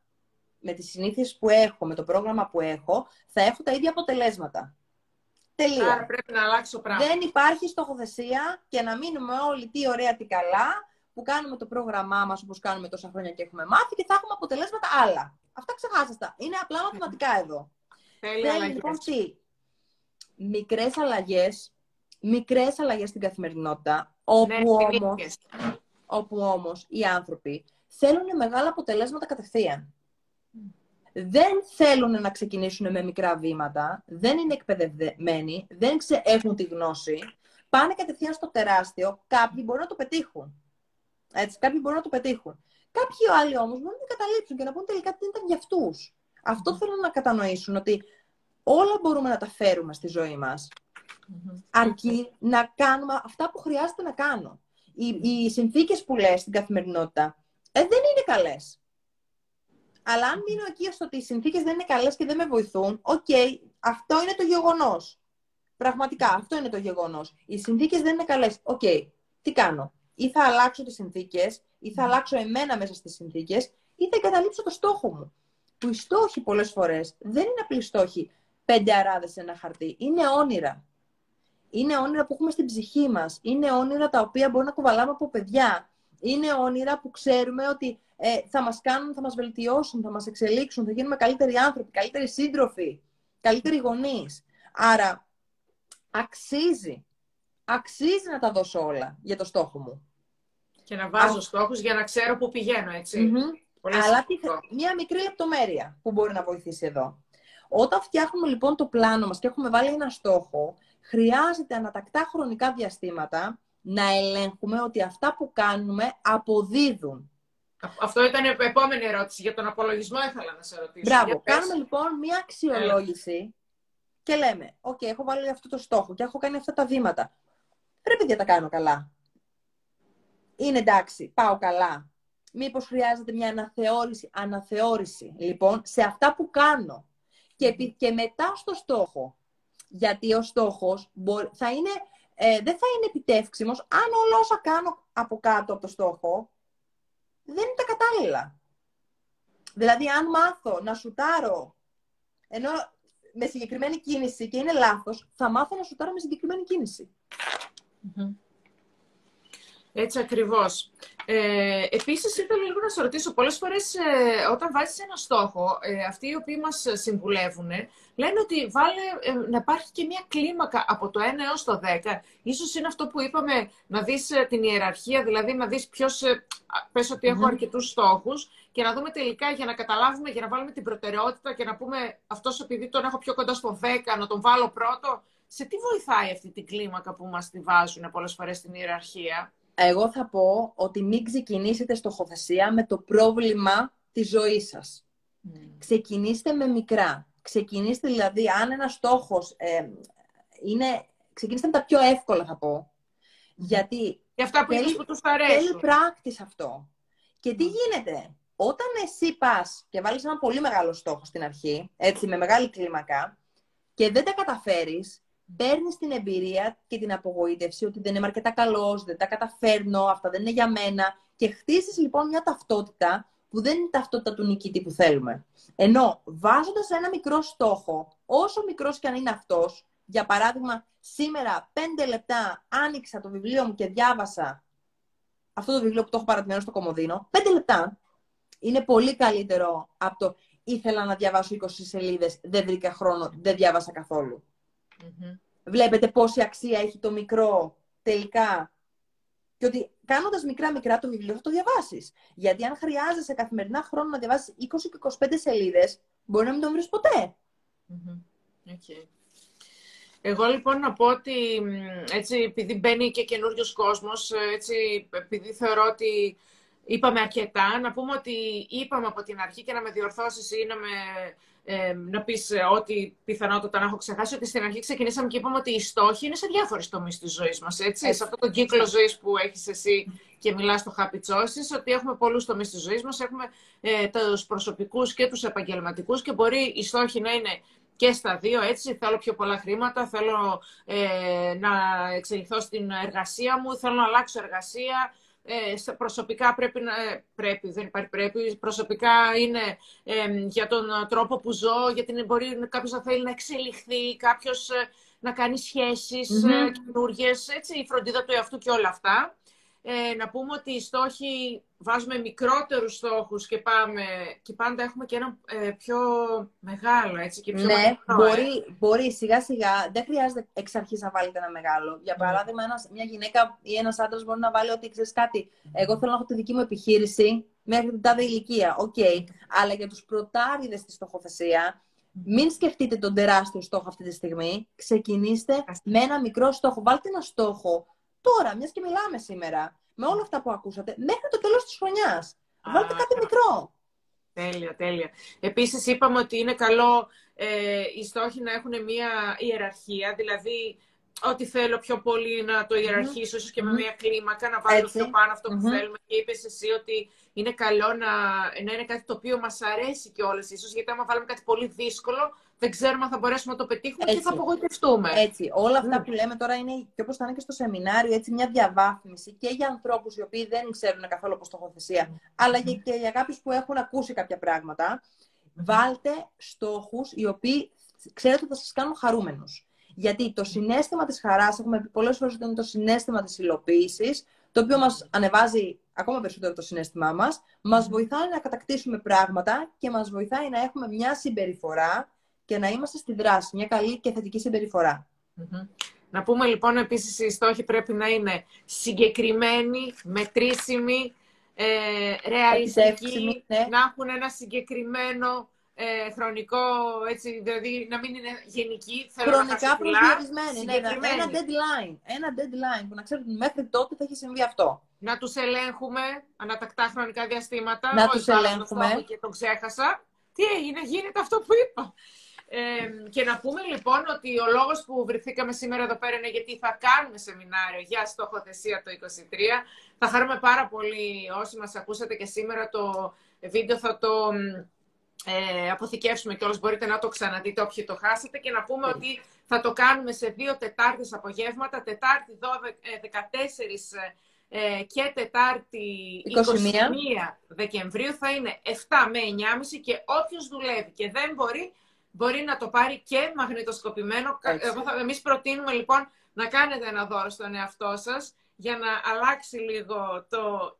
με τις συνήθειες που έχω, με το πρόγραμμα που έχω, θα έχω τα ίδια αποτελέσματα. Τελεία. Άρα πρέπει να αλλάξω πράγμα. Δεν υπάρχει στοχοθεσία και να μείνουμε όλοι τι ωραία, τι καλά, που κάνουμε το πρόγραμμά μας όπως κάνουμε τόσα χρόνια και έχουμε μάθει και θα έχουμε αποτελέσματα άλλα. Αυτά ξεχάσαστα. Είναι απλά μαθηματικά εδώ. Θέλει Θέλει αλλαγές. λοιπόν τι; Μικρές αλλαγές, μικρές αλλαγές στην καθημερινότητα, όπου Ναι, όμως συνήθειες. όπου όμως οι άνθρωποι θέλουν μεγάλα αποτελέσματα κατευθείαν. δεν θέλουν να ξεκινήσουν με μικρά βήματα, δεν είναι εκπαιδευμένοι, δεν έχουν τη γνώση, πάνε κατευθείαν στο τεράστιο, κάποιοι μπορούν να το πετύχουν. Έτσι, κάποιοι μπορούν να το πετύχουν. Κάποιοι άλλοι όμως μπορούν να εγκαταλείψουν και να πούν τελικά δεν ήταν για αυτούς. Αυτό θέλουν να κατανοήσουν, ότι όλα μπορούμε να τα φέρουμε στη ζωή μας. Αρκεί να κάνουμε αυτά που χρειάζεται να κάνω. Οι, οι συνθήκες που λες στην καθημερινότητα ε, δεν είναι καλές. Αλλά αν μείνω εκεί στο ότι οι συνθήκες δεν είναι καλές και δεν με βοηθούν, OK, okay, αυτό είναι το γεγονός. Πραγματικά, αυτό είναι το γεγονός. Οι συνθήκες δεν είναι καλές. OK, okay, τι κάνω; Ή θα αλλάξω τις συνθήκες, ή θα αλλάξω εμένα μέσα στις συνθήκες, ή θα εγκαταλείψω το στόχο μου. Που οι στόχοι πολλές φορές δεν είναι απλοί στόχοι πέντε αράδες σε ένα χαρτί. Είναι όνειρα. Είναι όνειρα που έχουμε στην ψυχή μας. Είναι όνειρα τα οποία μπορούμε να κουβαλάμε από παιδιά. Είναι όνειρα που ξέρουμε ότι ε, θα μας κάνουν, θα μας βελτιώσουν, θα μας εξελίξουν, θα γίνουμε καλύτεροι άνθρωποι, καλύτεροι σύντροφοι, καλύτεροι γονείς. Άρα, αξίζει, αξίζει να τα δώσω όλα για το στόχο μου. Και να βάζω Α... στόχους για να ξέρω πού πηγαίνω, έτσι. Αλλά τι, μια μικρή λεπτομέρεια που μπορεί να βοηθήσει εδώ. Όταν φτιάχνουμε λοιπόν το πλάνο μας και έχουμε βάλει ένα στόχο, χρειάζεται ανατακτά χρονικά διαστήματα να ελέγχουμε ότι αυτά που κάνουμε αποδίδουν. Αυτό ήταν η επόμενη ερώτηση. Για τον απολογισμό ήθελα να σε ρωτήσω. Μπράβο. Κάνουμε λοιπόν μία αξιολόγηση και λέμε, οκ, έχω βάλει αυτό το στόχο και έχω κάνει αυτά τα βήματα. Πρέπει να τα κάνω καλά. Είναι εντάξει, πάω καλά. Μήπως χρειάζεται μια αναθεώρηση, αναθεώρηση λοιπόν, σε αυτά που κάνω. Και, και μετά στο στόχο. Γιατί ο στόχος θα είναι, ε, δεν θα είναι επιτεύξιμος αν όλα όσα κάνω από κάτω από το στόχο δεν είναι τα κατάλληλα. Δηλαδή, αν μάθω να σουτάρω, ενώ με συγκεκριμένη κίνηση και είναι λάθος, θα μάθω να σουτάρω με συγκεκριμένη Έτσι ακριβώς. Ε, επίσης, ήθελα λίγο να σε ρωτήσω, πολλές φορές ε, όταν βάζεις ένα στόχο, ε, αυτοί οι οποίοι μας συμβουλεύουν, λένε ότι βάλε ε, να υπάρχει και μια κλίμακα από το 1 έως το 10. Ίσως είναι αυτό που είπαμε, να δεις ε, την ιεραρχία, δηλαδή να δεις ποιος, πες ότι έχω αρκετούς στόχους και να δούμε τελικά για να καταλάβουμε, για να βάλουμε την προτεραιότητα και να πούμε αυτός επειδή τον έχω πιο κοντά στο 10, να τον βάλω πρώτο. Σε τι βοηθάει αυτή την κλίμακα που μας τη βάζουν πολλές φορές στην ιεραρχία; Εγώ θα πω ότι μην ξεκινήσετε στοχοθεσία με το πρόβλημα της ζωής σας. Ξεκινήστε με μικρά. Ξεκινήστε δηλαδή, αν ένας στόχος ε, είναι... Ξεκινήστε με τα πιο εύκολα θα πω. Γιατί... Για αυτά που θέλει, που τους αρέσουν. Θέλει πράκτης αυτό. Και τι γίνεται; Όταν εσύ πας και βάλεις ένα πολύ μεγάλο στόχο στην αρχή, έτσι με μεγάλη κλίμακα, και δεν τα καταφέρεις, παίρνει την εμπειρία και την απογοήτευση ότι δεν είμαι αρκετά καλός, δεν τα καταφέρνω, αυτά δεν είναι για μένα. Και χτίσει λοιπόν μια ταυτότητα που δεν είναι η ταυτότητα του νικητή που θέλουμε. Ενώ βάζοντας ένα μικρό στόχο, όσο μικρός και αν είναι αυτός, για παράδειγμα, σήμερα πέντε λεπτά άνοιξα το βιβλίο μου και διάβασα αυτό το βιβλίο που το έχω παρατημένο στο κομμωδίνο, πέντε λεπτά είναι πολύ καλύτερο από το ήθελα να διαβάσω 20 σελίδες, δεν βρήκα χρόνο, δεν διάβασα καθόλου. Βλέπετε πόση αξία έχει το μικρό τελικά. Και ότι κάνοντας μικρά-μικρά το βιβλίο θα το διαβάσεις. Γιατί αν χρειάζεσαι καθημερινά χρόνο να διαβάσεις 20 και 25 σελίδες, μπορεί να μην το βρεις ποτέ. Okay. Εγώ λοιπόν να πω ότι έτσι, επειδή μπαίνει και καινούριος κόσμος, έτσι, επειδή θεωρώ ότι είπαμε αρκετά, να πούμε ότι είπαμε από την αρχή και να με διορθώσεις ή να με ε, να πεις ε, ό,τι πιθανότατα να έχω ξεχάσει, ότι στην αρχή ξεκινήσαμε και είπαμε ότι οι στόχοι είναι σε διάφορες τομείς της ζωής μας. Έτσι. Σε αυτό το κύκλο ζωής που έχεις εσύ και μιλάς στο Happy Choices, ότι έχουμε πολλούς τομείς της ζωής μας. Έχουμε ε, τους προσωπικούς και τους επαγγελματικούς και μπορεί οι στόχοι να είναι και στα δύο, έτσι. Θέλω πιο πολλά χρήματα, θέλω ε, να εξελιχθώ στην εργασία μου, θέλω να αλλάξω εργασία, ε, προσωπικά πρέπει να... Ε, πρέπει, δεν υπάρχει πρέπει. Προσωπικά είναι για τον τρόπο που ζω, γιατί μπορεί κάποιος να θέλει να εξελιχθεί, κάποιος ε, να κάνει σχέσεις mm-hmm. έτσι, η φροντίδα του εαυτού και όλα αυτά ε, να πούμε ότι οι στόχοι βάζουμε μικρότερους στόχους και πάμε και πάντα έχουμε και ένα ε, πιο μεγάλο, έτσι, και πιο Ναι, μεγάλο, μπορεί, ε. μπορεί σιγά σιγά, δεν χρειάζεται εξ αρχής να βάλετε ένα μεγάλο. Για ναι. παράδειγμα, ένας, μια γυναίκα ή ένας άντρας μπορεί να βάλει ότι ξέρεις κάτι, εγώ θέλω να έχω τη δική μου επιχείρηση μέχρι την τάδε ηλικία. OK. Okay. Αλλά για τους πρωτάριδες στη στοχοθεσία, μην σκεφτείτε τον τεράστιο στόχο αυτή τη στιγμή. Ξεκινήστε με ένα μικρό στόχο. Βάλτε ένα στόχο τώρα, μιας και μιλάμε σήμερα, με όλα αυτά που ακούσατε, μέχρι το τέλος της χρονιάς. Βάλτε κάτι μικρό. Τέλεια, τέλεια. Επίσης είπαμε ότι είναι καλό ε, οι στόχοι να έχουν μια ιεραρχία, δηλαδή ό,τι θέλω πιο πολύ να το ιεραρχήσω, ίσως και με μια κλίμακα, να βάλω πιο πάνω αυτό που θέλουμε. Και είπες εσύ ότι είναι καλό να, να είναι κάτι το οποίο μας αρέσει και όλες ίσως, γιατί άμα βάλουμε κάτι πολύ δύσκολο, δεν ξέρουμε αν θα μπορέσουμε να το πετύχουμε έτσι. και θα απογοητευτούμε. Έτσι. Όλα αυτά που λέμε τώρα είναι και όπως θα είναι και στο σεμινάριο, έτσι μια διαβάθμιση και για ανθρώπους οι οποίοι δεν ξέρουν καθόλου από στοχοθεσία, αλλά και για κάποιους που έχουν ακούσει κάποια πράγματα. Βάλτε στόχους οι οποίοι ξέρετε ότι θα σας κάνουν χαρούμενους. Γιατί το συνέστημα της χαράς, έχουμε πει πολλές φορές ότι είναι το συνέστημα της υλοποίησης, το οποίο μας ανεβάζει ακόμα περισσότερο το συνέστημά μας, μας βοηθάει να κατακτήσουμε πράγματα και μας βοηθάει να έχουμε μια συμπεριφορά και να είμαστε στη δράση, μια καλή και θετική Να πούμε λοιπόν επίσης οι στόχοι πρέπει να είναι συγκεκριμένοι, μετρήσιμοι, ε, ρεαλιστικοί, ναι. να έχουν ένα συγκεκριμένο ε, χρονικό, έτσι, δηλαδή να μην είναι γενική. Χρονικά προσδιορισμένοι, ναι, ναι, ένα deadline, ένα deadline που να ξέρετε ότι μέχρι τότε θα έχει συμβεί αυτό. Να τους ελέγχουμε ανατακτά χρονικά διαστήματα. Να τους ελέγχουμε. Και τον ξέχασα. Τι έγινε, γίνεται αυτό που είπα. Ε, και να πούμε λοιπόν ότι ο λόγος που βρεθήκαμε σήμερα εδώ πέρα είναι γιατί θα κάνουμε σεμινάριο για στοχοθεσία το 2023. Θα χαρούμε πάρα πολύ όσοι μας ακούσατε και σήμερα το βίντεο θα το ε, αποθηκεύσουμε κιόλας. Μπορείτε να το ξαναδείτε όποιοι το χάσετε και να πούμε ότι θα το κάνουμε σε δύο Τετάρτες απογεύματα, Τετάρτη 12, 14 ε, και Τετάρτη 21. 21 Δεκεμβρίου θα είναι 7 με 9.30 και όποιος δουλεύει και δεν μπορεί μπορεί να το πάρει και μαγνητοσκοπημένο. Εμείς προτείνουμε λοιπόν να κάνετε ένα δώρο στον εαυτό σας για να αλλάξει λίγο το,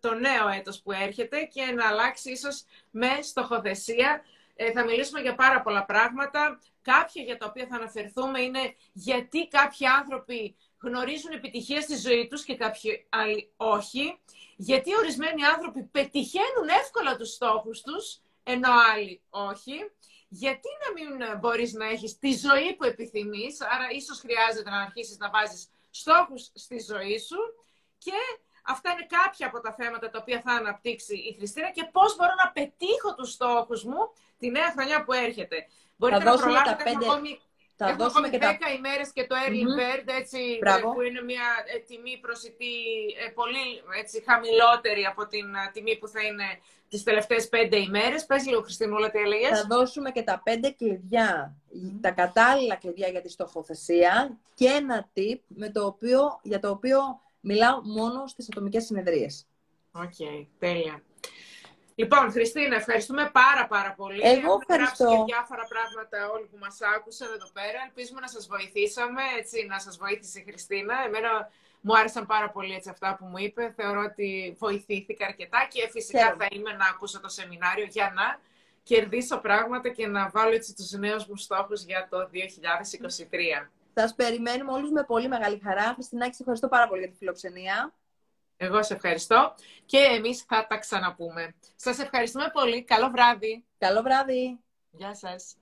το νέο έτος που έρχεται και να αλλάξει ίσως με στοχοθεσία. Ε, θα μιλήσουμε για πάρα πολλά πράγματα. Κάποια για τα οποία θα αναφερθούμε είναι γιατί κάποιοι άνθρωποι γνωρίζουν επιτυχία στη ζωή τους και κάποιοι άλλοι όχι. Γιατί ορισμένοι άνθρωποι πετυχαίνουν εύκολα τους στόχους τους, ενώ άλλοι όχι γιατί να μην μπορείς να έχεις τη ζωή που επιθυμείς, άρα ίσως χρειάζεται να αρχίσεις να βάζεις στόχους στη ζωή σου και αυτά είναι κάποια από τα θέματα τα οποία θα αναπτύξει η Χριστίνα και πώς μπορώ να πετύχω τους στόχους μου τη νέα χρονιά που έρχεται. Μπορείτε να προλάβετε, πέντε... ακόμη θα Έχουμε δώσουμε και 10 τα... ημέρες και το early mm-hmm. bird, έτσι, που είναι μια ε, τιμή προσιτή ε, πολύ έτσι, χαμηλότερη από την ε, τιμή που θα είναι τις τελευταίες πέντε ημέρες. Πες λίγο, Χριστίνουλα, τι έλεγες. Θα δώσουμε και τα πέντε κλειδιά, τα κατάλληλα κλειδιά για τη στοχοθεσία και ένα tip με το οποίο, για το οποίο μιλάω μόνο στις ατομικές συνεδρίες. OK, okay, τέλεια. Λοιπόν, Χριστίνα, ευχαριστούμε πάρα πάρα πολύ. Εγώ ευχαριστώ. και διάφορα πράγματα όλοι που μας άκουσαν εδώ πέρα. Ελπίζουμε να σας βοηθήσαμε, έτσι, να σας βοήθησε η Χριστίνα. Εμένα μου άρεσαν πάρα πολύ έτσι, αυτά που μου είπε. Θεωρώ ότι βοηθήθηκα αρκετά και φυσικά θα είμαι να ακούσω το σεμινάριο για να κερδίσω πράγματα και να βάλω έτσι τους νέους μου στόχους για το 2023. Σας περιμένουμε όλους με πολύ μεγάλη χαρά. Χριστίνα, σε ευχαριστώ πάρα πολύ για τη φιλοξενία. Εγώ σε ευχαριστώ και εμείς θα τα ξαναπούμε. Σας ευχαριστούμε πολύ. Καλό βράδυ. Καλό βράδυ. Γεια σας.